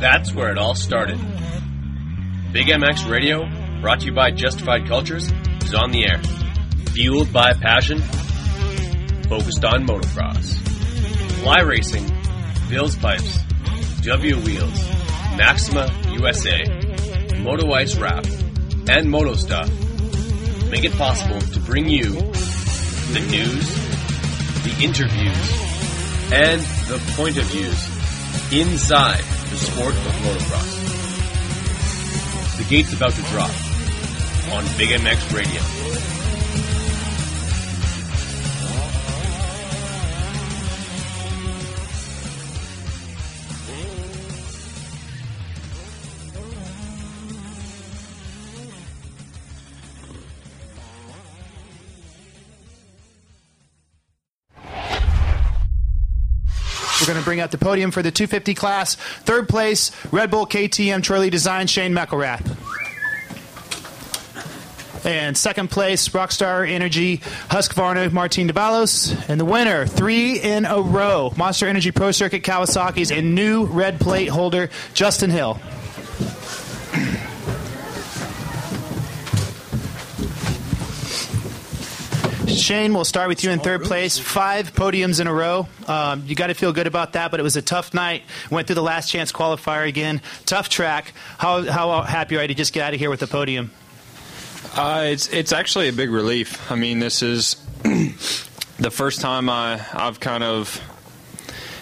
That's where it all started. Big MX Radio, brought to you by Justified Cultures, is on the air. Fueled by passion, focused on motocross. Fly Racing, Bill's Pipes, W Wheels, Maxima USA, Moto Ice Wrap, and Moto Stuff make it possible to bring you the news, the interviews, and the point of views inside sport of motocross. The gate's about to drop on Big MX Radio. Going to bring out the podium for the 250 class. Third place, Red Bull KTM Troy Lee Design, Shane McElrath. And second place, Rockstar Energy, Husqvarna, Martin Davalos. And the winner, three in a row, Monster Energy Pro Circuit Kawasaki's and new red plate holder, Justin Hill. Shane, we'll start with you in third place. Five podiums in a row. Um, you got to feel good about that, but it was a tough night. Went through the last chance qualifier again. Tough track. How, how happy are you to just get out of here with the podium? Uh, it's it's actually a big relief. I mean, this is the first time I I've kind of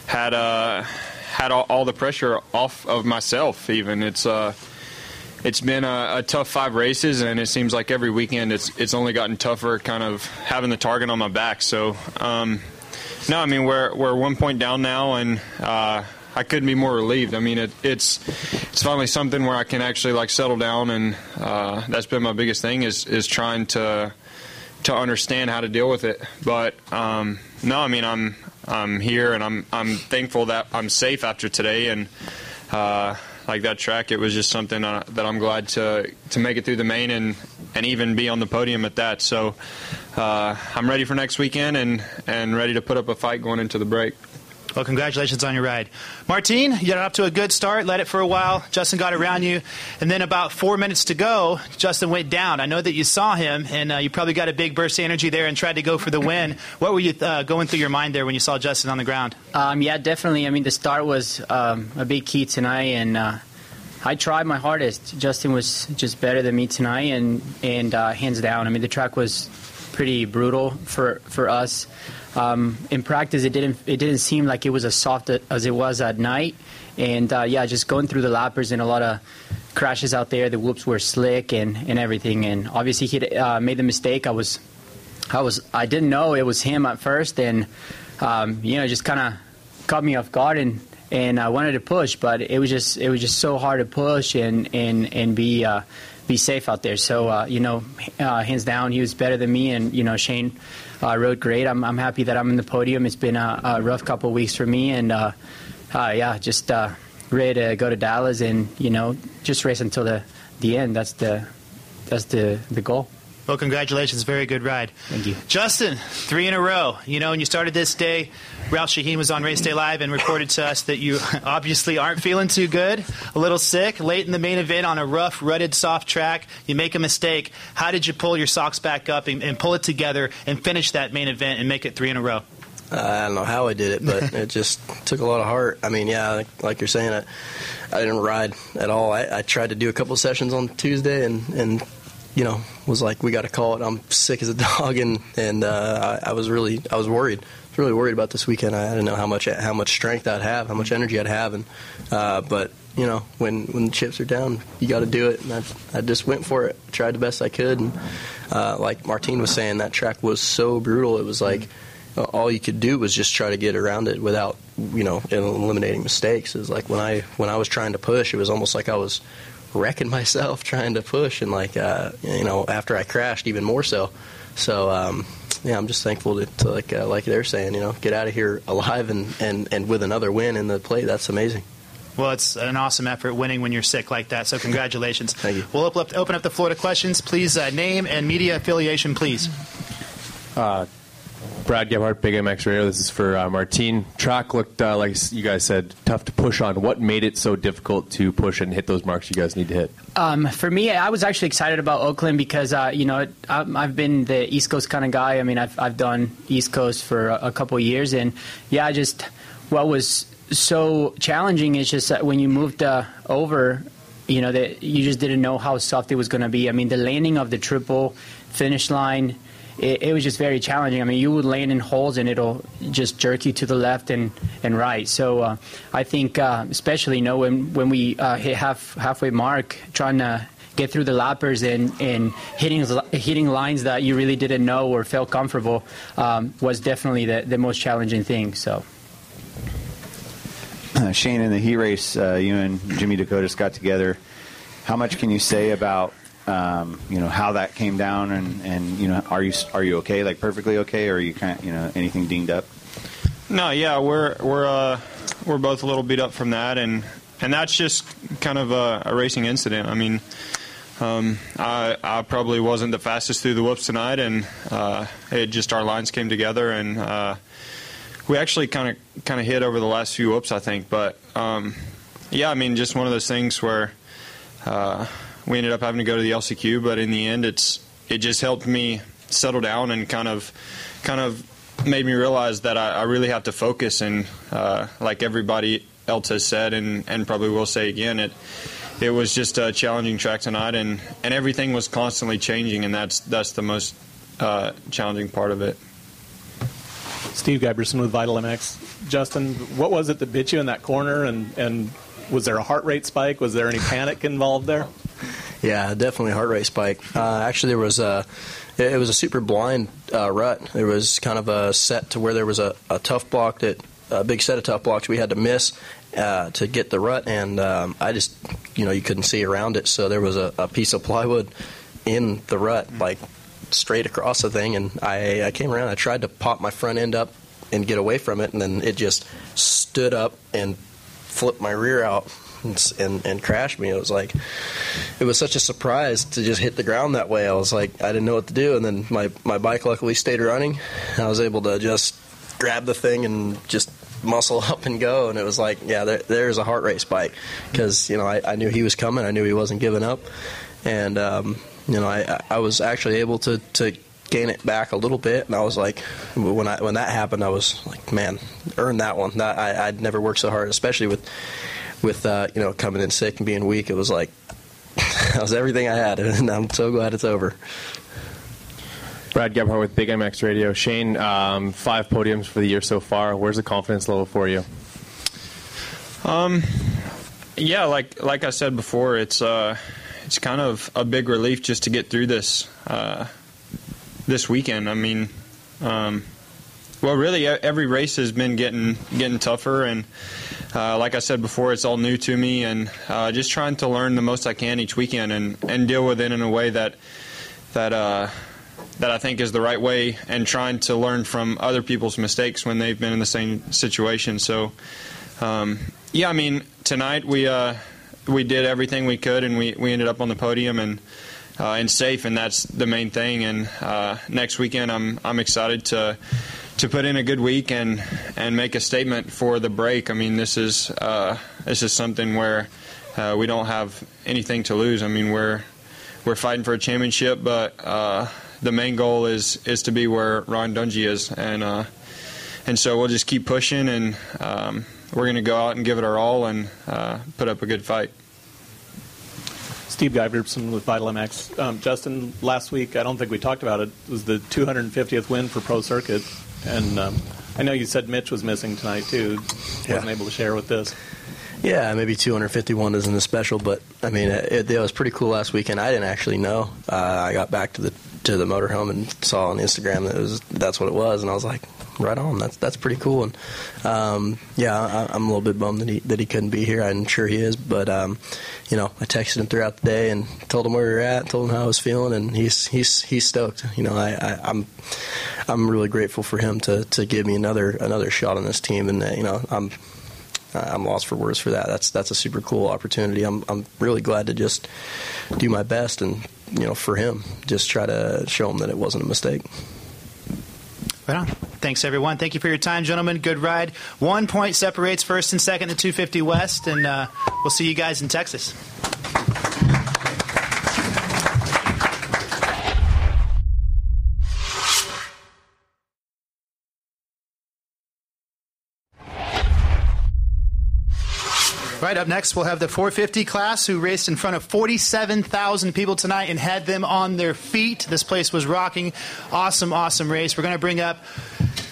had uh, had all, all the pressure off of myself. Even it's uh, it's been a, a tough five races, and it seems like every weekend it's it's only gotten tougher. Kind of having the target on my back. So um, no, I mean we're we're one point down now, and uh, I couldn't be more relieved. I mean it, it's it's finally something where I can actually like settle down, and uh, that's been my biggest thing is is trying to to understand how to deal with it. But um, no, I mean I'm I'm here, and I'm I'm thankful that I'm safe after today, and. Uh, like that track, it was just something uh, that I'm glad to to make it through the main and and even be on the podium at that. So uh, I'm ready for next weekend and and ready to put up a fight going into the break. Well, congratulations on your ride. Martine, you got up to a good start, led it for a while. Justin got around you. And then about four minutes to go, Justin went down. I know that you saw him, and uh, you probably got a big burst of energy there and tried to go for the win. what were you uh, going through your mind there when you saw Justin on the ground? Um, yeah, definitely. I mean, the start was um, a big key tonight, and uh, I tried my hardest. Justin was just better than me tonight, and, and uh, hands down. I mean, the track was pretty brutal for, for us. Um, in practice, it didn't it didn't seem like it was as soft as it was at night, and uh, yeah, just going through the lappers and a lot of crashes out there. The whoops were slick and, and everything, and obviously he uh, made the mistake. I was I was I didn't know it was him at first, and um, you know just kind of caught me off guard and. And I wanted to push, but it was just it was just so hard to push and and and be uh, be safe out there. So uh, you know, uh, hands down, he was better than me, and you know Shane uh, rode great. I'm, I'm happy that I'm in the podium. It's been a, a rough couple weeks for me, and uh, uh, yeah, just uh, ready to go to Dallas and you know just race until the the end. That's the that's the the goal. Well, congratulations. Very good ride. Thank you. Justin, three in a row. You know, when you started this day, Ralph Shaheen was on Race Day Live and reported to us that you obviously aren't feeling too good, a little sick, late in the main event on a rough, rutted, soft track. You make a mistake. How did you pull your socks back up and, and pull it together and finish that main event and make it three in a row? Uh, I don't know how I did it, but it just took a lot of heart. I mean, yeah, like, like you're saying, I, I didn't ride at all. I, I tried to do a couple sessions on Tuesday and, and you know, was like, we got to call it. I'm sick as a dog, and and uh, I, I was really, I was worried. I was really worried about this weekend. I didn't know how much how much strength I'd have, how much energy I'd have, and uh, but you know, when when the chips are down, you got to do it. And I, I just went for it, tried the best I could, and uh, like Martine was saying, that track was so brutal. It was like all you could do was just try to get around it without you know eliminating mistakes. It was like when I when I was trying to push, it was almost like I was wrecking myself trying to push, and like uh, you know after I crashed, even more so. So um, yeah, I'm just thankful to, to like uh, like they're saying, you know, get out of here alive and, and, and with another win in the play. That's amazing. Well, it's an awesome effort winning when you're sick like that. So congratulations. Thank you. We'll open up, open up the floor to questions. Please uh, name and media affiliation, please. Uh, Brad Gebhardt, Big MX Radio. This is for uh, Martine. Track looked uh, like you guys said tough to push on. What made it so difficult to push and hit those marks you guys need to hit? Um, for me, I was actually excited about Oakland because uh, you know I, I've been the East Coast kind of guy. I mean, I've I've done East Coast for a, a couple years, and yeah, just what was so challenging is just that when you moved uh, over, you know that you just didn't know how soft it was going to be. I mean, the landing of the triple finish line it, it, was just very challenging. I mean, you would land in holes and it'll just jerk you to the left and, and right. So uh, I think, uh, especially you know when when we uh, hit half halfway mark, trying to get through the lappers and, and hitting hitting lines that you really didn't know or felt comfortable um, was definitely the, the most challenging thing. So. Shane, in the heat race, uh, you and Jimmy Decotis got together. How much can you say about um, you know how that came down and, and you know are you are you okay like perfectly okay or are you kind of you know anything dinged up? No yeah we're we're uh, we're both a little beat up from that and and that's just kind of a, a racing incident. I mean um, I, I probably wasn't the fastest through the whoops tonight and uh, it just our lines came together and uh, we actually kind of kind of hit over the last few whoops I think but um, yeah I mean just one of those things where uh, we ended up having to go to the LCQ, but in the end, it's it just helped me settle down and kind of kind of made me realize that I, I really have to focus and uh, like everybody else has said and, and probably will say again it it was just a challenging track tonight and, and everything was constantly changing and that's that's the most uh, challenging part of it. Steve Giberson with Vital MX. Justin, what was it that bit you in that corner and, and was there a heart rate spike? Was there any panic involved there? Yeah, definitely heart rate spike. Uh, actually, there was a it was a super blind uh, rut. There was kind of a set to where there was a, a tough block that a big set of tough blocks we had to miss uh, to get the rut, and um, I just you know you couldn't see around it, so there was a, a piece of plywood in the rut, like straight across the thing, and I, I came around. I tried to pop my front end up and get away from it, and then it just stood up and flipped my rear out and, and, and crashed me. It was like it was such a surprise to just hit the ground that way. I was like I didn't know what to do, and then my my bike luckily stayed running. I was able to just grab the thing and just muscle up and go. And it was like yeah, there, there's a heart rate spike because you know I, I knew he was coming. I knew he wasn't giving up, and um, you know I I was actually able to to gain it back a little bit. And I was like, when I when that happened, I was like, man, earn that one. That, I, I'd never worked so hard, especially with with uh, you know coming in sick and being weak. It was like that was everything I had, and I'm so glad it's over. Brad Gebhardt with Big MX Radio. Shane, um, five podiums for the year so far. Where's the confidence level for you? Um, yeah, like like I said before, it's uh, it's kind of a big relief just to get through this uh, this weekend. I mean, um, well, really, every race has been getting getting tougher, and uh, like I said before, it's all new to me, and uh, just trying to learn the most I can each weekend and, and deal with it in a way that that uh, that I think is the right way, and trying to learn from other people's mistakes when they've been in the same situation. So, um, yeah, I mean, tonight we uh, we did everything we could, and we, we ended up on the podium and. Uh, and safe, and that's the main thing. And uh, next weekend, I'm I'm excited to to put in a good week and and make a statement for the break. I mean, this is uh, this is something where uh, we don't have anything to lose. I mean, we're we're fighting for a championship, but uh, the main goal is is to be where Ryan Dungey is, and uh, and so we'll just keep pushing, and um, we're going to go out and give it our all and uh, put up a good fight. Steve Giberson with Vital MX. Um, Justin, last week, I don't think we talked about it, was the 250th win for Pro Circuit. And um, I know you said Mitch was missing tonight too. Wasn't yeah. able to share with this. Yeah, maybe 251 isn't as special, but I mean, it, it was pretty cool last weekend. I didn't actually know. Uh, I got back to the to the motorhome and saw on Instagram that was that's what it was, and I was like, right on. That's that's pretty cool. And um, yeah, I, am a little bit bummed that he that he couldn't be here. I'm sure he is, but um, you know, I texted him throughout the day and told him where we were at, told him how I was feeling, and he's he's he's stoked. You know, I, I I'm I'm really grateful for him to to give me another another shot on this team, and uh, you know, I'm I'm lost for words for that. That's that's a super cool opportunity. I'm I'm really glad to just do my best and you know for him just try to show him that it wasn't a mistake. Right on. Thanks, everyone. Thank you for your time, gentlemen. Good ride. One point separates first and second, the 250 West, and uh, we'll see you guys in Texas. Right up next, we'll have the 450 class who raced in front of 47,000 people tonight and had them on their feet. This place was rocking. Awesome, awesome race. We're going to bring up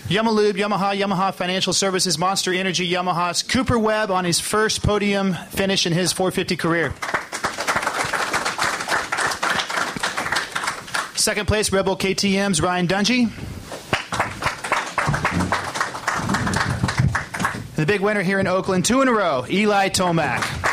Yamalube, Yamaha, Yamaha Financial Services, Monster Energy, Yamaha's Cooper Webb on his first podium finish in his 450 career. Second place, Red Bull KTM's Ryan Dungey. The big winner here in Oakland, two in a row, Eli Tomac.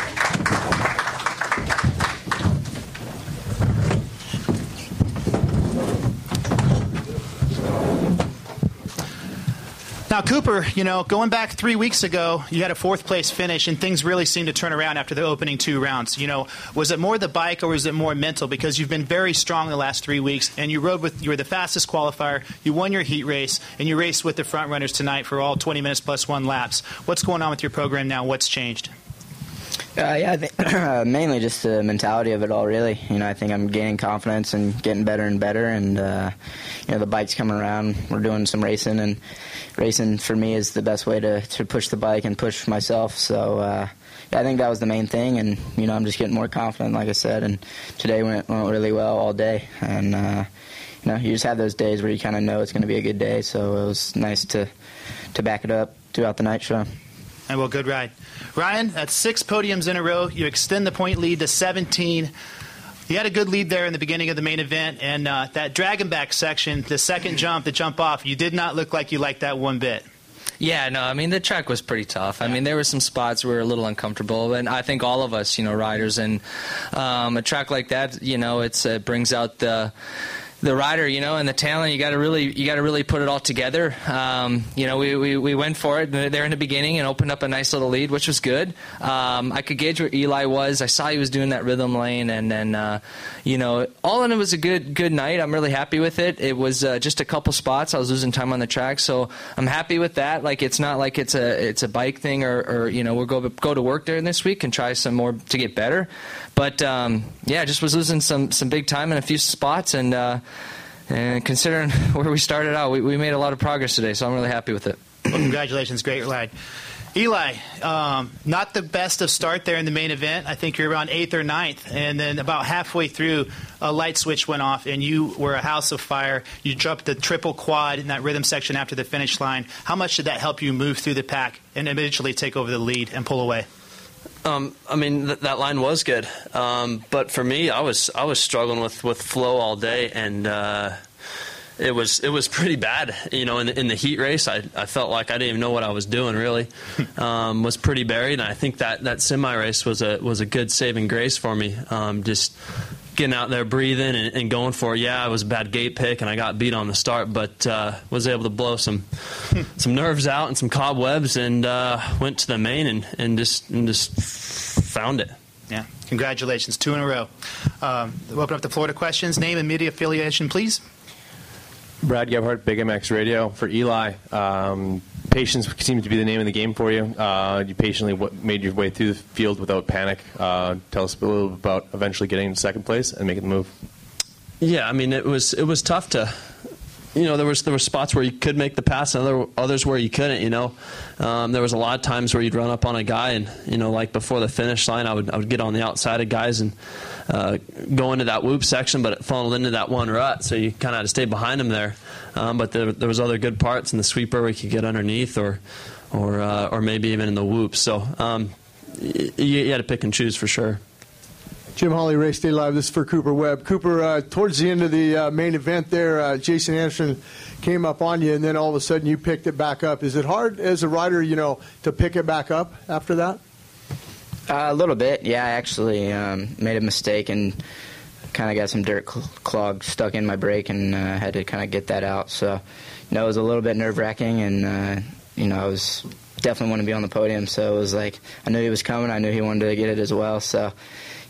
Now, Cooper, you know, going back three weeks ago, you had a fourth place finish, and things really seemed to turn around after the opening two rounds. You know, was it more the bike or was it more mental? Because you've been very strong the last three weeks, and you rode with you were the fastest qualifier, you won your heat race, and you raced with the front runners tonight for all 20 minutes plus one laps. What's going on with your program now? What's changed? Uh, yeah, I think, mainly just the mentality of it all. Really, you know, I think I'm gaining confidence and getting better and better, and uh, you know, the bike's coming around. We're doing some racing, and racing for me is the best way to, to push the bike and push myself. So uh, I think that was the main thing, and you know, I'm just getting more confident, like I said. And today went went really well all day, and uh, you know, you just have those days where you kind of know it's going to be a good day. So it was nice to to back it up throughout the night show. And well, good ride. Ryan, that's six podiums in a row. You extend the point lead to 17. You had a good lead there in the beginning of the main event, and uh, that dragon back section, the second jump, the jump off, you did not look like you liked that one bit. Yeah, no, I mean the track was pretty tough. I mean there were some spots where we were a little uncomfortable, and I think all of us, you know, riders, and um, a track like that, you know, it's it brings out the the rider, you know, and the talent. You got to really, you got to really put it all together. Um, you know, we, we, we went for it there in the beginning and opened up a nice little lead, which was good. Um, I could gauge where Eli was. I saw he was doing that rhythm lane, and then, uh, you know, all in it was a good good night. I'm really happy with it. It was uh, just a couple spots. I was losing time on the track, so I'm happy with that. Like it's not like it's a it's a bike thing, or, or you know, we'll go go to work during this week and try some more to get better. But um, yeah, just was losing some some big time in a few spots, and uh, and considering where we started out, we, we made a lot of progress today. So I'm really happy with it. Well, congratulations, great ride. Eli, um, not the best of start there in the main event. I think you're around eighth or ninth, and then about halfway through, a light switch went off, and you were a house of fire. You dropped the triple quad in that rhythm section after the finish line. How much did that help you move through the pack and eventually take over the lead and pull away? Um, I mean th- that line was good, um, but for me, I was I was struggling with, with flow all day, and uh, it was it was pretty bad. You know, in the, in the heat race, I, I felt like I didn't even know what I was doing. Really, um, was pretty buried, and I think that, that semi race was a was a good saving grace for me. Um, just getting out there, breathing, and, and, going for it. Yeah, it was a bad gate pick, and I got beat on the start, but uh, was able to blow some some nerves out and some cobwebs, and uh, went to the main and, and just and just found it. Yeah, congratulations, two in a row. Um, we'll open up the floor to questions. Name and media affiliation, please. Brad Gebhardt, Big MX Radio for Eli. Um, patience seems to be the name of the game for you. Uh, you patiently w- made your way through the field without panic. Uh, tell us a little about eventually getting in second place and making the move. Yeah, I mean it was it was tough to you know, there was there were spots where you could make the pass, and other others where you couldn't. You know, um, there was a lot of times where you'd run up on a guy, and you know, like before the finish line, I would I would get on the outside of guys and uh, go into that whoop section, but it funneled into that one rut, so you kind of had to stay behind him there. Um, but there, there was other good parts in the sweeper where you could get underneath, or or uh, or maybe even in the whoop. So um, you, you had to pick and choose for sure. Jim Holley, Race Day Live. This is for Cooper Webb. Cooper, uh, towards the end of the uh, main event there, uh, Jason Anderson came up on you, and then all of a sudden you picked it back up. Is it hard as a rider, you know, to pick it back up after that? Uh, a little bit, yeah. I actually um, made a mistake and kind of got some dirt cl- clog stuck in my brake and uh, had to kind of get that out. So, you know, it was a little bit nerve wracking, and uh, you know, I was definitely want to be on the podium. So it was like I knew he was coming. I knew he wanted to get it as well. So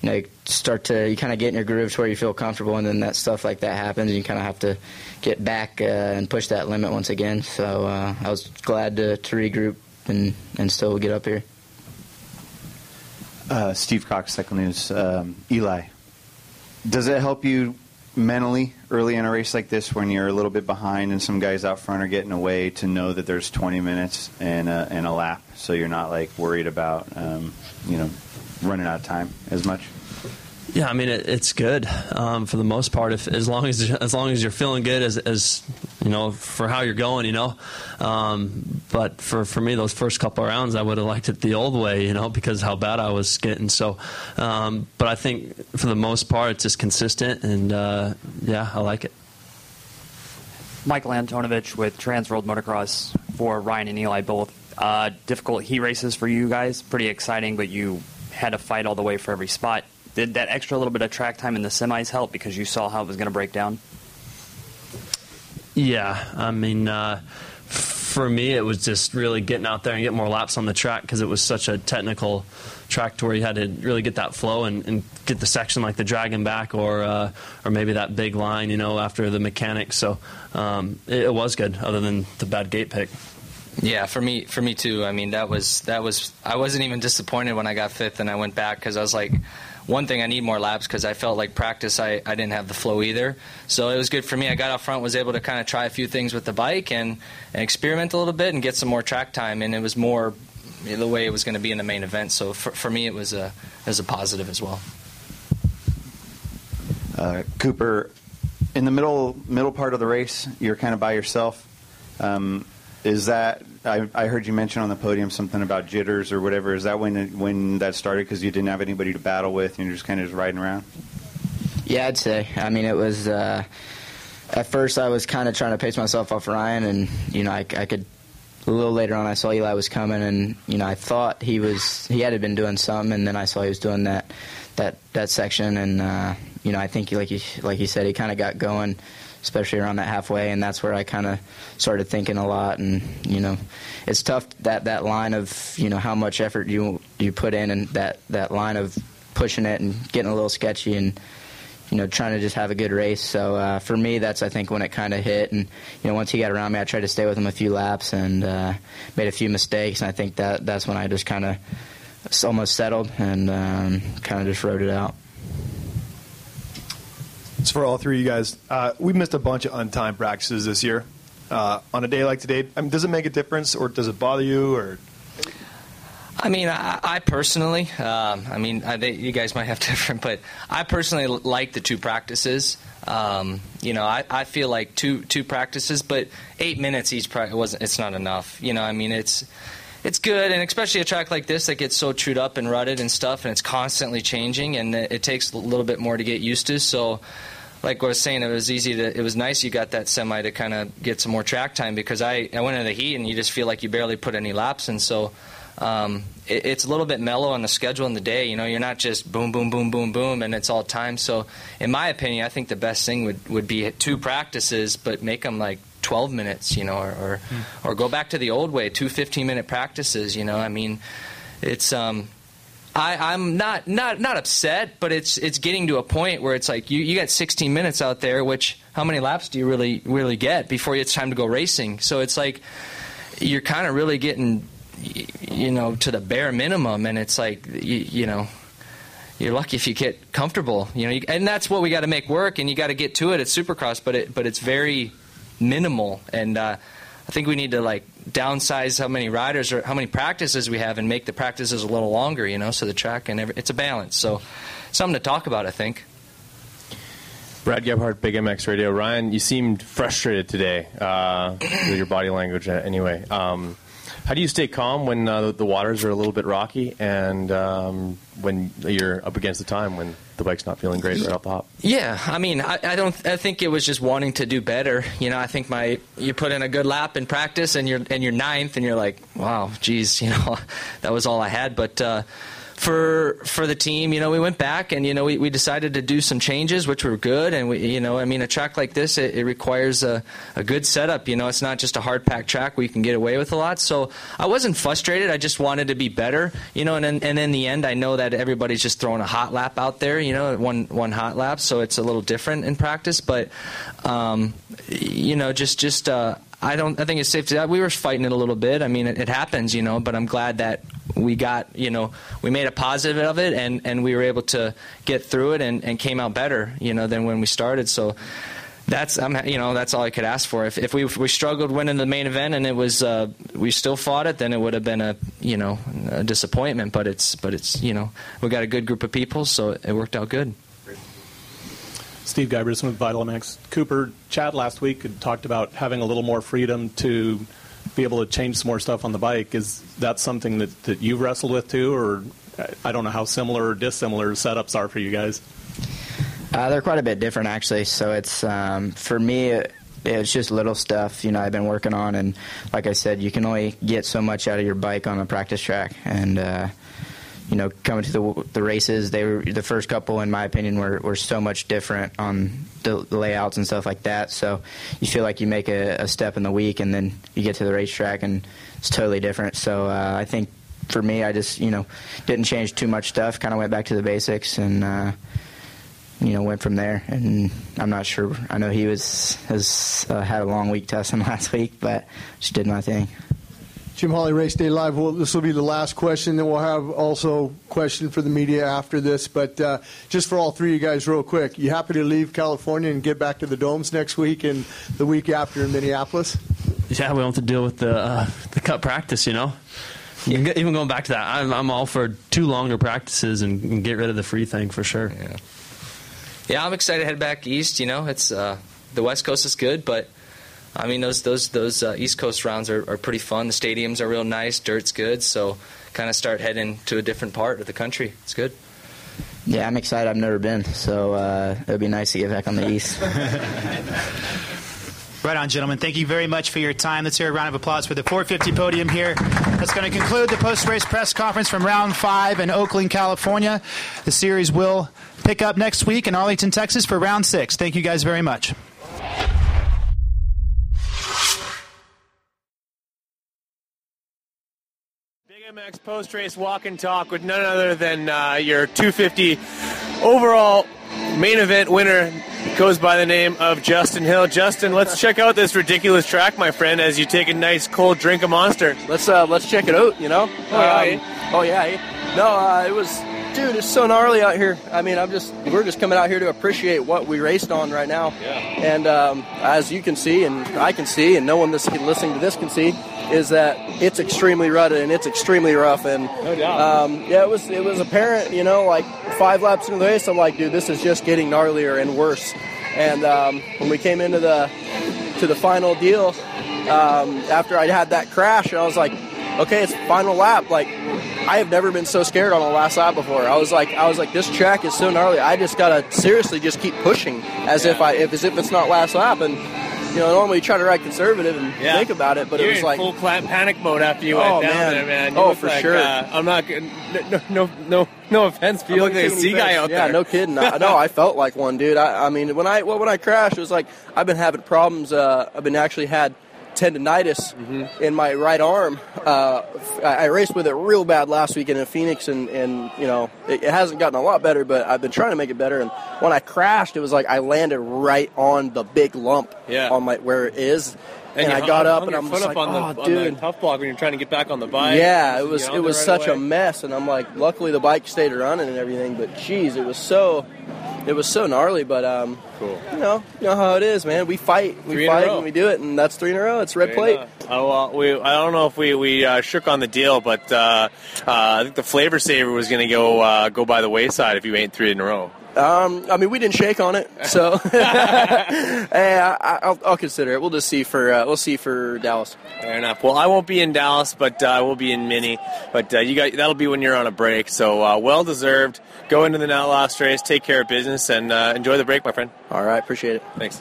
you know, you start to you kind of get in your groove to where you feel comfortable, and then that stuff like that happens. And you kind of have to get back uh, and push that limit once again. So uh, I was glad to, to regroup and and still get up here. Uh, Steve Cox, Cycle News. Um, Eli, does it help you mentally early in a race like this when you're a little bit behind and some guys out front are getting away to know that there's 20 minutes and a, and a lap, so you're not like worried about um, you know running out of time as much? Yeah, I mean it, it's good um, for the most part. If as long as as long as you're feeling good as, as you know for how you're going, you know. Um, but for for me, those first couple of rounds, I would have liked it the old way, you know, because how bad I was getting. So, um, but I think for the most part, it's just consistent, and uh, yeah, I like it. Michael Antonovich with Trans World Motocross for Ryan and Eli both. Uh, difficult heat races for you guys, pretty exciting, but you had to fight all the way for every spot. Did that extra little bit of track time in the semis help because you saw how it was going to break down? Yeah, I mean, uh, for me, it was just really getting out there and getting more laps on the track because it was such a technical track to where you had to really get that flow and, and get the section like the dragon back or uh, or maybe that big line, you know, after the mechanics. So um, it, it was good, other than the bad gate pick. Yeah, for me, for me too. I mean, that was that was. I wasn't even disappointed when I got fifth and I went back because I was like, one thing I need more laps because I felt like practice I, I didn't have the flow either. So it was good for me. I got out front, was able to kind of try a few things with the bike and, and experiment a little bit and get some more track time. And it was more the way it was going to be in the main event. So for, for me, it was a was a positive as well. Uh, Cooper, in the middle middle part of the race, you're kind of by yourself. Um, is that I, I, heard you mention on the podium something about jitters or whatever? Is that when when that started because you didn't have anybody to battle with and you're just kind of just riding around? Yeah, I'd say. I mean, it was uh, at first I was kind of trying to pace myself off Ryan, and you know I, I could. A little later on, I saw Eli was coming, and you know I thought he was he had been doing some, and then I saw he was doing that that that section, and uh, you know I think he, like he like he said he kind of got going especially around that halfway, and that's where I kind of started thinking a lot. And you know, it's tough that that line of you know how much effort you you put in, and that that line of pushing it and getting a little sketchy and you know trying to just have a good race. So uh, for me, that's I think when it kind of hit. And you know, once he got around me, I tried to stay with him a few laps and uh, made a few mistakes, and I think that that's when I just kind of almost settled and um, kind of just rode it out. It's for all three of you guys. Uh, we missed a bunch of untimed practices this year. Uh, on a day like today, I mean, does it make a difference, or does it bother you, or? I mean, I, I personally, um, I mean, I, they, you guys might have different, but I personally like the two practices. Um, you know, I, I feel like two two practices, but eight minutes each practice wasn't. It's not enough. You know, I mean, it's it's good, and especially a track like this that gets so chewed up and rutted and stuff, and it's constantly changing, and it, it takes a little bit more to get used to. So like I was saying, it was easy to. It was nice you got that semi to kind of get some more track time because I I went into the heat and you just feel like you barely put any laps in. So um, it, it's a little bit mellow on the schedule in the day. You know, you're not just boom, boom, boom, boom, boom, and it's all time. So in my opinion, I think the best thing would would be two practices, but make them like 12 minutes. You know, or or, mm. or go back to the old way, two 15 minute practices. You know, I mean, it's um I, I'm not, not not upset, but it's it's getting to a point where it's like you, you got 16 minutes out there, which how many laps do you really really get before it's time to go racing? So it's like you're kind of really getting you know to the bare minimum, and it's like you, you know you're lucky if you get comfortable, you know, you, and that's what we got to make work, and you got to get to it at Supercross, but it but it's very minimal, and uh, I think we need to like downsize how many riders or how many practices we have and make the practices a little longer, you know, so the track and every, it's a balance. So something to talk about, I think. Brad Gebhardt, Big MX Radio. Ryan, you seemed frustrated today uh, with your body language. Uh, anyway, um, how do you stay calm when uh, the waters are a little bit rocky and um, when you're up against the time when the bike's not feeling great right off the hop. Yeah, I mean, I, I don't. I think it was just wanting to do better. You know, I think my you put in a good lap in practice, and you're and you're ninth, and you're like, wow, geez, you know, that was all I had. But uh, for for the team, you know, we went back and you know we, we decided to do some changes, which were good. And we, you know, I mean, a track like this, it, it requires a, a good setup. You know, it's not just a hard packed track where you can get away with a lot. So I wasn't frustrated. I just wanted to be better. You know, and then, and in the end, I know that everybody's just throwing a hot lap out there. You know, one one hot lap, so it's a little different in practice. But um, you know, just just. Uh, I don't. I think it's safe to we were fighting it a little bit. I mean, it, it, happens, you know. But I'm glad that we got, you know, we made a positive of it, and, and we were able to get through it and, and came out better, you know, than when we started. So that's I'm you know that's all I could ask for. If if we if we struggled winning the main event and it was uh, we still fought it, then it would have been a you know a disappointment. But it's but it's you know we got a good group of people, so it worked out good. Steve Giberson with Vital MX. Cooper, Chad last week had talked about having a little more freedom to be able to change some more stuff on the bike. Is that something that, that you've wrestled with too, or I don't know how similar or dissimilar setups are for you guys? Uh, they're quite a bit different actually. So it's um, for me. It, it's just little stuff, you know, I've been working on, and like I said, you can only get so much out of your bike on a practice track, and uh, you know, coming to the the races, they were the first couple, in my opinion, were, were so much different on the, layouts and stuff like that. So you feel like you make a, a, step in the week, and then you get to the racetrack, and it's totally different. So uh, I think for me, I just you know didn't change too much stuff. Kind of went back to the basics, and uh, you know went from there. And I'm not sure. I know he was has uh, had a long week testing last week, but just did my thing. Jim Holley, Race Day Live. Well, this will be the last question. Then we'll have also question for the media after this. But uh, just for all three of you guys, real quick, you happy to leave California and get back to the domes next week and the week after in Minneapolis? Yeah, we don't have to deal with the uh, the cut practice. You know, even going back to that, I'm, I'm all for two longer practices and, and, get rid of the free thing for sure. Yeah, yeah, I'm excited to head back east. You know, it's uh, the West Coast is good, but I mean, those those those uh, East Coast rounds are, are pretty fun. The stadiums are real nice, dirt's good, so kind of start heading to a different part of the country. It's good. Yeah, I'm excited. I've never been, so uh, it would be nice to get back on the East. Right on, gentlemen. Thank you very much for your time. Let's hear a round of applause for the 450 podium here. That's going to conclude the post race press conference from round five in Oakland, California. The series will pick up next week in Arlington, Texas for round six. Thank you guys very much. BMX post race walk and talk with none other than uh, your 250 overall main event winner goes by the name of Justin Hill. Justin, let's check out this ridiculous track, my friend, as you take a nice cold drink of Monster. Let's uh, let's check it out. You know. Oh yeah. Um, oh yeah. No, uh, it was dude, it's so gnarly out here. I mean, I'm just we're just coming out here to appreciate what we raced on right now. Yeah. And um, as you can see, and I can see, and no one that's listening to this can see, is that it's extremely rutted and it's extremely rough. And no doubt. Um, yeah, it was it was apparent. You know, like five laps into the race, I'm like, dude, this is just getting gnarlier and worse. And um, when we came into the to the final deal, um, after I had that crash, I was like, okay, it's final lap. Like I have never been so scared on the last lap before. I was like, I was like, this track is so gnarly. I just gotta seriously just keep pushing as yeah. if I, if as if it's not last lap. And you know, normally you try to ride conservative and yeah. think about it, but You're it was like full panic mode after you oh, went down man. there, man. You oh, for like, sure. Uh, I'm not no, no, no, no offense, but you look like a sea guy out yeah, there. no kidding. I, no, I felt like one, dude. I, I mean, when I well, when I crashed, it was like I've been having problems. Uh, I've been actually had tendonitis mm-hmm. in my right arm. Uh, I raced with it real bad last weekend in Phoenix, and, and you know it, it, hasn't gotten a lot better, but I've been trying to make it better. And when I crashed, it was like I landed right on the big lump yeah. on my where it is. And, and I got up and I'm just up like, on oh, the, dude. tough block when you're trying to get back on the bike. Yeah, it was it was right such away. a mess, and I'm like, luckily the bike stayed running and everything. But geez, it was so it was so gnarly. But um, cool. You know, you know how it is, man. We fight, we Three fight, and we do it, and that's three in a row. It's red Three plate. Oh, well, we, I don't know if we, we uh, shook on the deal, but uh, uh, I think the flavor saver was going to go uh, go by the wayside if you ain't three in a row. Um, I mean, we didn't shake on it, so I, will I'll consider it. We'll just see for uh, we'll see for Dallas. Fair enough. Well, I won't be in Dallas, but uh, I will be in Mini. But uh, you got that'll be when you're on a break. So uh, well deserved. Go into the now last race, take care of business, and uh, enjoy the break, my friend. All right, appreciate it. Thanks.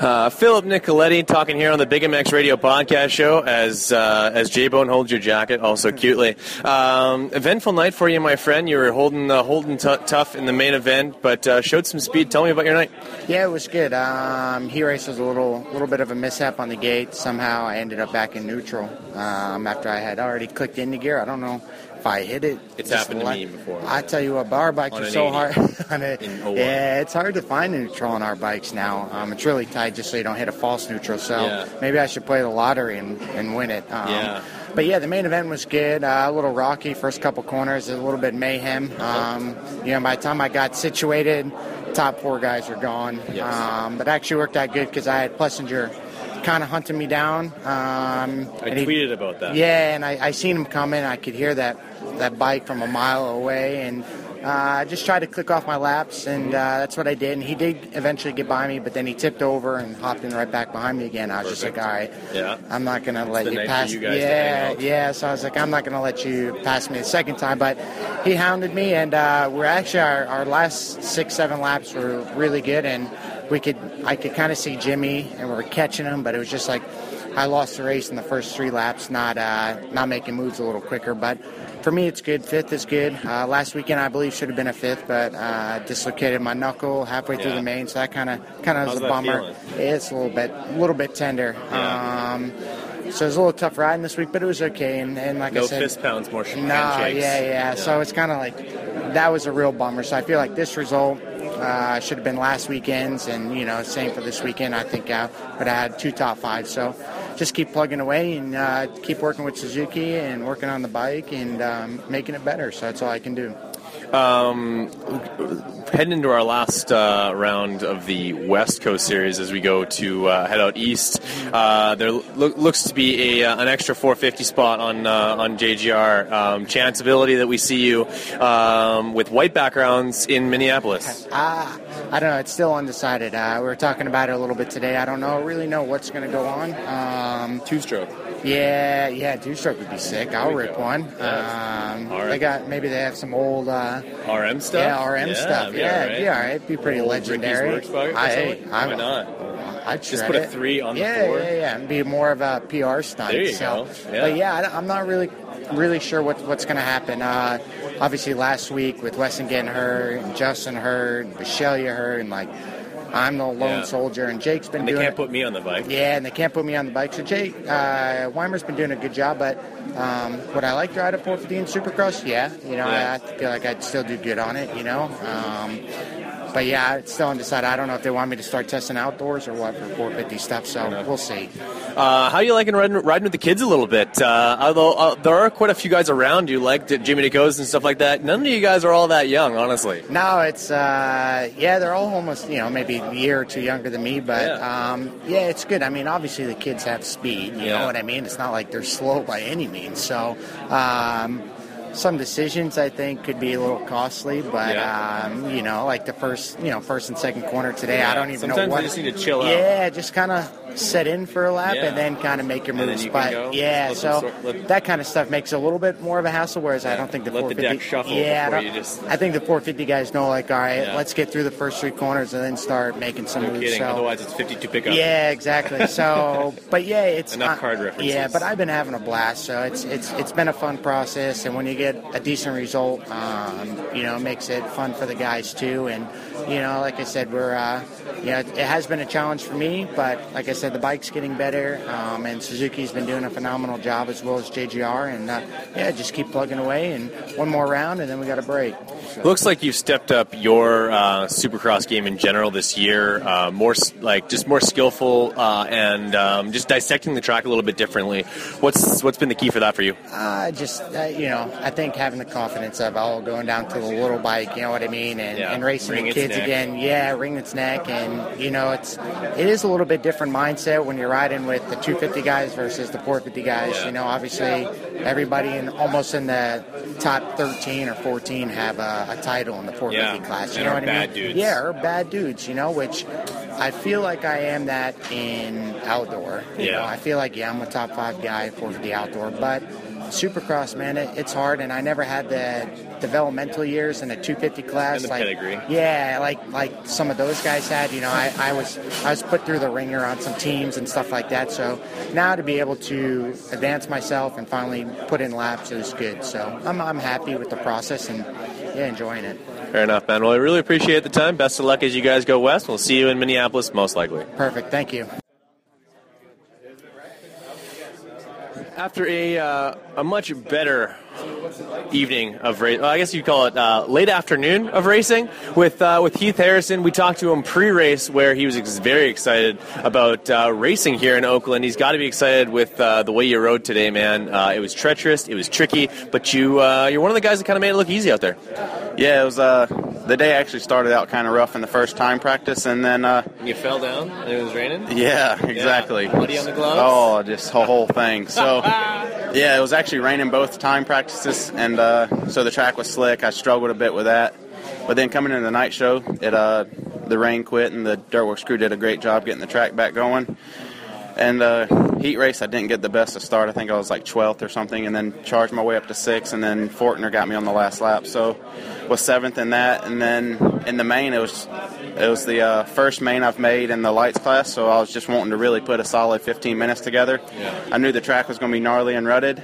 Uh, Philip Nicoletti talking here on the Big MX Radio podcast show as uh, as J Bone holds your jacket also cutely. Um, eventful night for you, my friend. You were holding uh, holding t- tough in the main event, but uh, showed some speed. Tell me about your night. Yeah, it was good. Um, he race was a little little bit of a mishap on the gate. Somehow I ended up back in neutral um, after I had already clicked into gear. I don't know if I hit it. It's happened to like- me before. I tell you what, bar bikes are so 80. hard. on a, In yeah, it's hard to find a neutral on our bikes now. Um, it's really tight just so you don't hit a false neutral. So Yeah. maybe I should play the lottery and, and win it. Um, Yeah. But yeah, the main event was good. Uh, a little rocky first couple corners, a little bit mayhem. Um, you know, by the time I got situated, top four guys were gone. Um, but actually worked out good because I had Plessinger kind of hunting me down. Um, I and he- tweeted about that. yeah, and I, I seen him coming. I could hear that that bike from a mile away, and uh, I just tried to click off my laps, and uh, that's what I did. And he did eventually get by me, but then he tipped over and hopped in right back behind me again. I was just like, all right, Yeah. I'm not gonna let the you pass. you guys yeah, yeah. So I was like, I'm not gonna let you pass me a second time. But he hounded me, and uh, we're actually our, our last six, seven laps were really good, and we could I could kind of see Jimmy, and we were catching him, but it was just like I lost the race in the first three laps, not uh, not making moves a little quicker. But for me, it's good. Fifth is good. Uh, last weekend, I believe, should have been a fifth, but uh, dislocated my knuckle halfway through Yeah. the main, so that kind of kind of was a bummer. It's a little bit a little bit tender. Um, so it was a little tough riding this week, but it was okay. And, and like no I said, no fist pounds, more sh- no, handshakes. yeah, yeah, So it's kind of like that was a real bummer. So I feel like this result uh, should have been last weekend's, and you know, same for this weekend. I think uh, but I had two top fives. So just keep plugging away and uh, keep working with Suzuki and working on the bike and um, making it better. So that's all I can do. Um, heading into our last uh, round of the West Coast Series as we go to uh, head out east, uh, there loo- looks to be a, uh, an extra 450 spot on uh, on JGR. Um, chance ability that we see you um, with white backgrounds in Minneapolis. Ah, I don't know. It's still undecided. Uh, we were talking about it a little bit today. I don't know, really know what's going to go on. Um, Two stroke. Yeah, yeah, two stroke would be sick. I'll rip go. one. Yeah. Um, right. They got maybe they have some old uh, RM stuff. Yeah, RM Yeah, stuff. Yeah, it'd be all right. It'd be pretty Old Ricky's legendary. Works bug I? I'm, Why not? I'd Just put a it. three on the yeah, floor. Yeah, yeah, and be more of a PR stunt. There you so. go. Yeah. But yeah, I, am not really, really sure what, what's going to happen. Uh, obviously, last week with Weston getting hurt, and Justin hurt, and Michelia hurt, and like I'm the lone Yeah. soldier, and Jake's been And they doing. can't it- put me on the bike. yeah, and they can't put me on the bike. So Jake uh, Weimer's been doing a good job, but um, would I like to ride a 450 in Supercross? Yeah, you know, Yeah. I, I feel like I'd still do good on it. You know, um, but yeah, it's still undecided. I don't know if they want me to start testing outdoors or what for 450 stuff. So we'll see. Uh, how you liking riding, riding with the kids a little bit? Uh, although uh, there are quite a few guys around you, like Jimmy DeCo's and stuff like that. None of you guys are all that young, honestly. No, it's uh, yeah, they're all almost you know maybe a year or two younger than me, but yeah, um, yeah it's good. I mean, obviously the kids have speed. You Yeah. know what I mean? It's not like they're slow by any means. So. Um, some decisions I think could be a little costly, but um, you know, like the first, you know, first and second corner today, I don't even Sometimes know what. they just need to chill out. Yeah, just kind of set in for a lap Yeah. and then kind of make your moves. you But yeah, so sort- let- that kind of stuff makes it a little bit more of a hassle. Whereas I don't think the Let the 450 deck shuffle yeah, I you just- I think the 450 guys know, like, all right, Yeah. let's get through the first three corners and then start making some No moves. kidding. So, Otherwise, it's 52 pickup. yeah, exactly. So, but yeah, it's Enough not- card references. Yeah, but I've been having a blast. So it's it's it's been a fun process, and when you get a decent result, um, you know, makes it fun for the guys too. And you know, like I said, we're uh, you know, it has been a challenge for me, but like I said, the bike's getting better, um, and Suzuki's been doing a phenomenal job as well as JGR, and uh, yeah, just keep plugging away, and one more round, and then we got a break. Looks like you've stepped up your uh, Supercross game in general this year. Uh, more like just more skillful uh, and um, just dissecting the track a little bit differently. What's what's been the key for that for you? Uh, just uh, you know, I think having the confidence of oh, going down to the little bike, you know what I mean, and, Yeah, and racing wring the kids again. Yeah, ring its neck, and you know, it's it is a little bit different mindset when you're riding with the 250 guys versus the 450 guys. Yeah. You know, obviously everybody in almost in the top 13 or 14 have a a title in the 450 Yeah, class. You and know what I bad mean? dudes. Yeah, or bad dudes. You know, which I feel like I am that in outdoor. You Yeah. know, I feel like yeah, I'm a top five guy 450 outdoor, but Supercross, man, it, it's hard, and I never had the developmental years in the 250 class. Like, pedigree. Yeah, like like some of those guys had. You know, I, I was I was put through the ringer on some teams and stuff like that. So now to be able to advance myself and finally put in laps is good. So I'm I'm happy with the process and yeah, enjoying it. Fair enough, man. Well, I really appreciate the time. Best of luck as you guys go west. We'll see you in Minneapolis, most likely. Perfect. Thank you. After a uh, a much better evening of race, well, I guess you'd call it uh, late afternoon of racing with uh, with Heath Harrison. We talked to him pre-race where he was ex- very excited about uh, racing here in Oakland. He's got to be excited with uh, the way you rode today, man. Uh, it was treacherous, it was tricky, but you you're one of the guys that kind of made it look easy out there. Yeah, it was. The day actually started out kind of rough in the first time practice, and then. Uh, You fell down it was raining. yeah, exactly. Muddy on the gloves? Oh, just the whole thing. So, yeah, it was actually raining both time practices, and uh, so the track was slick. I struggled a bit with that, but then coming into the night show, it uh, the rain quit, and the Dirt Wurx crew did a great job getting the track back going. And uh, heat race, I didn't get the best of start. I think I was like 12th or something, and then charged my way up to sixth, and then Fortner got me on the last lap. So was seventh in that, and then in the main, it was it was the uh, first main I've made in the lights class. So I was just wanting to really put a solid 15 minutes together. Yeah. I knew the track was going to be gnarly and rutted,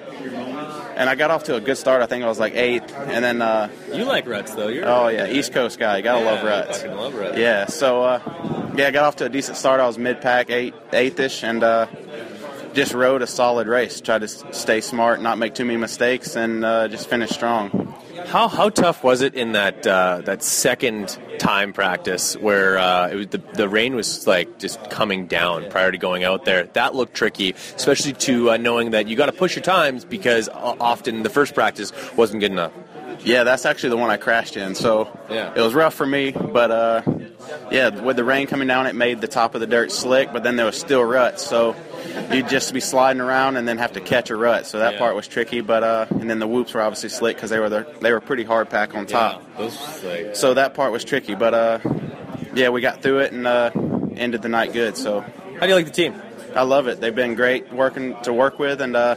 and I got off to a good start. I think I was like eighth, and then uh, You like ruts though. You're oh yeah, East Coast guy, gotta Yeah, love ruts. fucking love ruts. Yeah, so uh, yeah, I got off to a decent start. I was mid pack, eight eighth-ish, and uh, just rode a solid race. Tried to stay smart, not make too many mistakes, and uh, just finish strong. How how tough was it in that uh, that second time practice where uh, it was the the rain was like just coming down prior to going out there? That looked tricky, especially to uh, knowing that you got to push your times because often the first practice wasn't good enough. Yeah, that's actually the one I crashed in. So Yeah. it was rough for me, but uh, yeah, with the rain coming down, it made the top of the dirt slick. But then there was still ruts, so you'd just be sliding around and then have to catch a rut. So that Yeah. part was tricky. But uh, and then the whoops were obviously slick because they were the, they were pretty hard pack on top. those like So that part was tricky, but uh, yeah, we got through it and uh, ended the night good. So how do you like the team? I love it. They've been great working to work with and uh,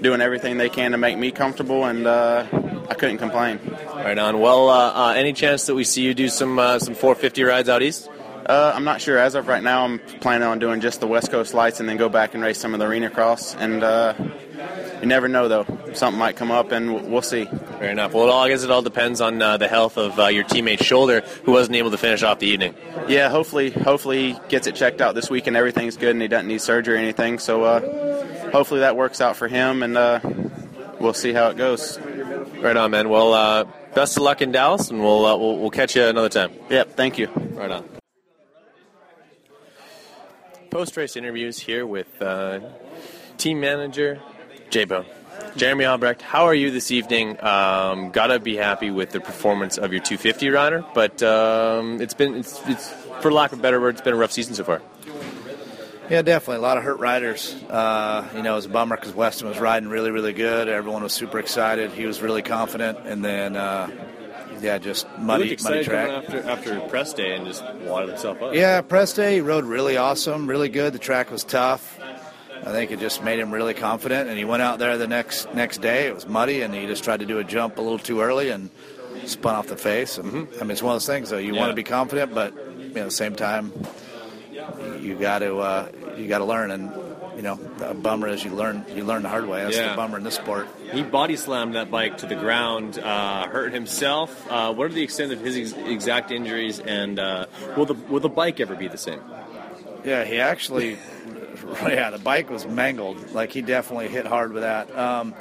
doing everything they can to make me comfortable, and uh, I couldn't complain. Right on. Well, uh, uh, any chance that we see you do some uh, some 450 rides out east? Uh, I'm not sure. As of right now, I'm planning on doing just the West Coast lights and then go back and race some of the Arenacross. And uh, you never know, though. Something might come up, and w- we'll see. Fair enough. Well, it all, I guess it all depends on uh, the health of uh, your teammate's shoulder, who wasn't able to finish off the evening. Yeah, hopefully, hopefully he gets it checked out this week and everything's good and he doesn't need surgery or anything. So uh, hopefully that works out for him, and uh, we'll see how it goes. Right on, man. Well, uh, best of luck in Dallas, and we'll, uh, we'll we'll catch you another time. Yep. Thank you. Right on. Post race interviews here with uh, team manager J Bone. Jeremy Albrecht, how are you this evening? Um, gotta be happy with the performance of your 250 rider, but um, it's been, it's, it's, for lack of a better word, it's been a rough season so far. Yeah, definitely. A lot of hurt riders. Uh, you know, it was a bummer because Weston was riding really, really good. Everyone was super excited. He was really confident. And then, uh, yeah, just muddy, muddy track. after after press day and just wadded himself up. Yeah, press day, he rode really awesome, really good. The track was tough. I think it just made him really confident. And he went out there the next next day. It was muddy, and he just tried to do a jump a little too early and spun off the face. And I mean, it's one of those things. though. you Yeah. want to be confident, but you know, at the same time, you got to uh, you got to learn. And you know, a bummer is you learn you learn the hard way. That's Yeah. the bummer in this sport. He body slammed that bike to the ground, uh, hurt himself. Uh, what are the extent of his ex- exact injuries, and uh, will the will the bike ever be the same? Yeah, he actually, yeah, the bike was mangled. Like he definitely hit hard with that. Um,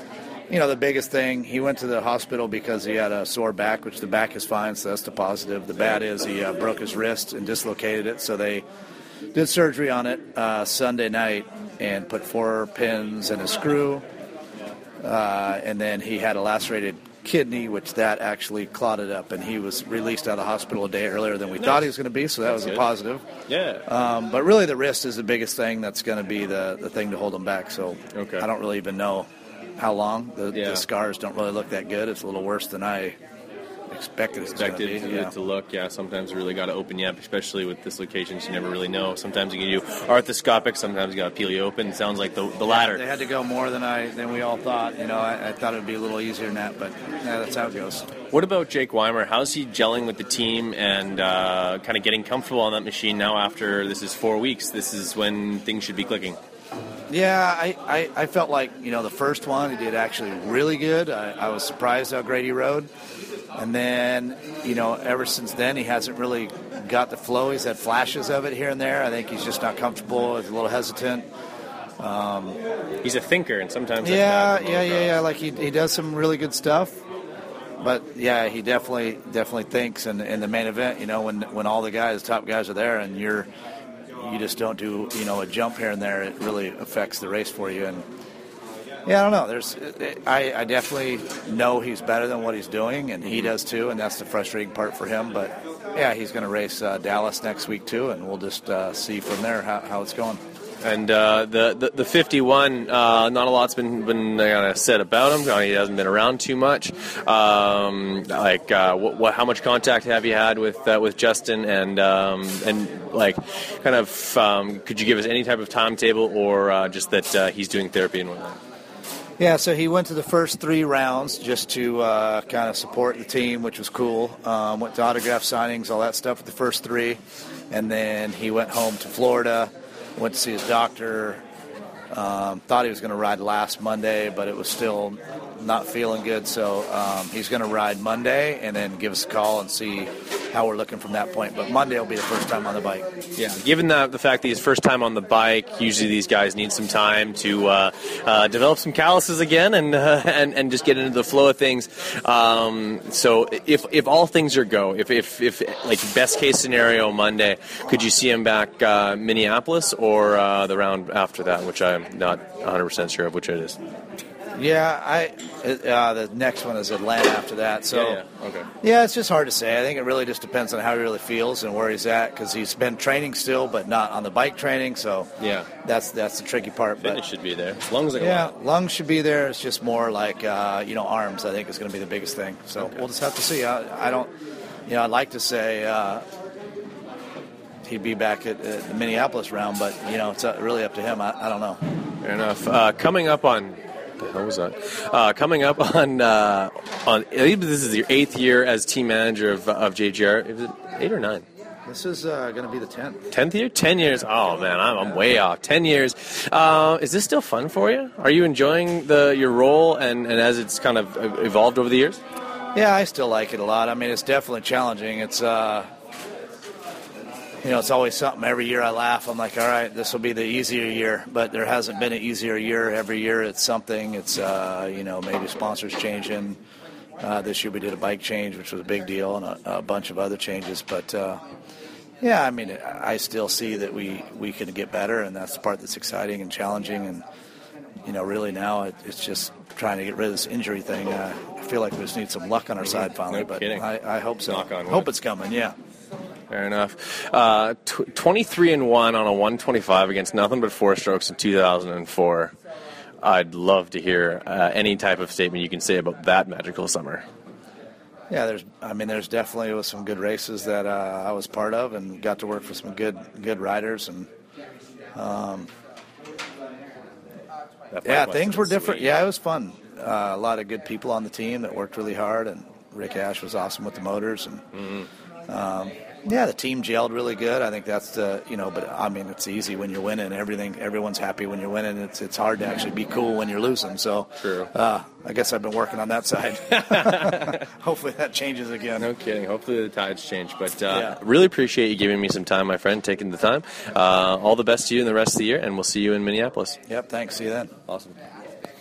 you know, the biggest thing, he went to the hospital because he had a sore back, which the back is fine, so that's the positive. The bad is he uh, broke his wrist and dislocated it, so they did surgery on it uh, Sunday night and put four pins and a screw. Uh, and then he had a lacerated kidney, which that actually clotted up, and he was released out of the hospital a day earlier than we thought he was going to be. So that That's was a good. positive. Yeah. Um, but really, the wrist is the biggest thing that's going to be the, the thing to hold him back. So Okay. I don't really even know how long. The, Yeah. the scars don't really look that good. It's a little worse than I expected it was to expected be. to, Yeah. to look. Yeah, sometimes you really got to open you up, especially with dislocations. You never really know. Sometimes you can do arthroscopic. Sometimes you got to peel you open. It sounds like the, the latter. They had to go more than I than we all thought. You know, I, I thought it would be a little easier than that, but yeah, that's how it goes. What about Jake Weimer? How's he gelling with the team and uh, kind of getting comfortable on that machine now after this is four weeks? This is when things should be clicking. Yeah, I, I, I felt like, you know, the first one, he did actually really good. I, I was surprised how great he rode. And then, you know, ever since then, he hasn't really got the flow. He's had flashes of it here and there. I think he's just not comfortable. He's a little hesitant. Um, He's a thinker, and sometimes yeah, yeah, yeah, yeah. Like he, he does some really good stuff. But yeah, he definitely definitely thinks And in the main event. You know, when when all the guys, top guys, are there, and you're you just don't do you know a jump here and there, it really affects the race for you. And yeah, I don't know. There's I, I definitely know he's better than what he's doing, and he does too, and that's the frustrating part for him. But yeah, he's going to race uh, Dallas next week too, and we'll just uh, see from there how, how it's going. And uh, the, the the 51, uh, not a lot's been been uh, said about him. He hasn't been around too much. Um, like, uh, what, what, how much contact have you had with uh, with Justin? And um, and like, kind of, um, could you give us any type of timetable, or uh, just that uh, he's doing therapy and whatnot? Yeah, so he went to the first three rounds just to uh, kind of support the team, which was cool. Um, went to autograph signings, all that stuff at the first three, and then he went home to Florida, went to see his doctor. Um, thought he was going to ride last Monday, but it was still not feeling good. So um, he's going to ride Monday and then give us a call and see how we're looking from that point. But Monday will be the first time on the bike. Yeah, given the, the fact that he's first time on the bike, usually these guys need some time to uh, uh, develop some calluses again and, uh, and and just get into the flow of things. Um, so if if all things are go, if, if if like best case scenario Monday, could you see him back uh, Minneapolis or uh, the round after that, which I'm not 100 percent sure of which it is. Yeah, I uh, the next one is Atlanta after that. So Yeah, yeah, okay. Yeah, it's just hard to say. I think it really just depends on how he really feels and where he's at because he's been training still, but not on the bike training. So Yeah. that's that's the tricky part. Fitness But should be there. As like yeah, lungs should be there. It's just more like uh, you know arms. I think is going to be the biggest thing. So we'll just have to see. I, I don't, you know, I'd like to say. Uh, He'd be back at, at the Minneapolis round, but you know it's uh, really up to him. I, I don't know. Fair enough. Uh, coming up on the hell was that? Uh, coming up on uh, on I believe this is your eighth year as team manager of, of JGR. Is it eight or nine? This is uh, going to be the tenth. Tenth year? Ten years? Oh man, I'm, I'm way off. Ten years. Uh, is this still fun for you? Are you enjoying the your role and, and as it's kind of evolved over the years? Yeah, I still like it a lot. I mean, it's definitely challenging. It's uh, you know, it's always something. Every year I laugh. I'm like, all right, this will be the easier year, but there hasn't been an easier year. Every year it's something. It's uh, you know, maybe sponsors changing. Uh, this year we did a bike change, which was a big deal, and a, a bunch of other changes. But uh, yeah, I mean, I still see that we we can get better, and that's the part that's exciting and challenging. And you know, really now it, it's just trying to get rid of this injury thing. Uh, I feel like we just need some luck on our side finally, No but. I, I hope so. Knock on wood. Hope it's coming. Yeah. Fair enough. Uh, tw- 23 and 1 on a 125 against nothing but four strokes in 2004. I'd love to hear uh, any type of statement you can say about that magical summer. Yeah, there's. I mean, there's definitely was some good races that uh, I was part of, and got to work for some good good riders, and um, yeah, things were different. sweet. Yeah, it was fun. Uh, a lot of good people on the team that worked really hard, and Rick Ash was awesome with the motors, and Mm-hmm. um, yeah, the team gelled really good. I think that's the you know, but I mean, it's easy when you're winning. Everything, everyone's happy when you're winning. It's it's hard to actually be cool when you're losing. So, True. Uh, I guess I've been working on that side. Hopefully that changes again. No kidding. Hopefully the tides change. But uh, Yeah. really appreciate you giving me some time, my friend, taking the time. Uh, all the best to you in the rest of the year, and we'll see you in Minneapolis. Yep. Thanks. See you then. Awesome.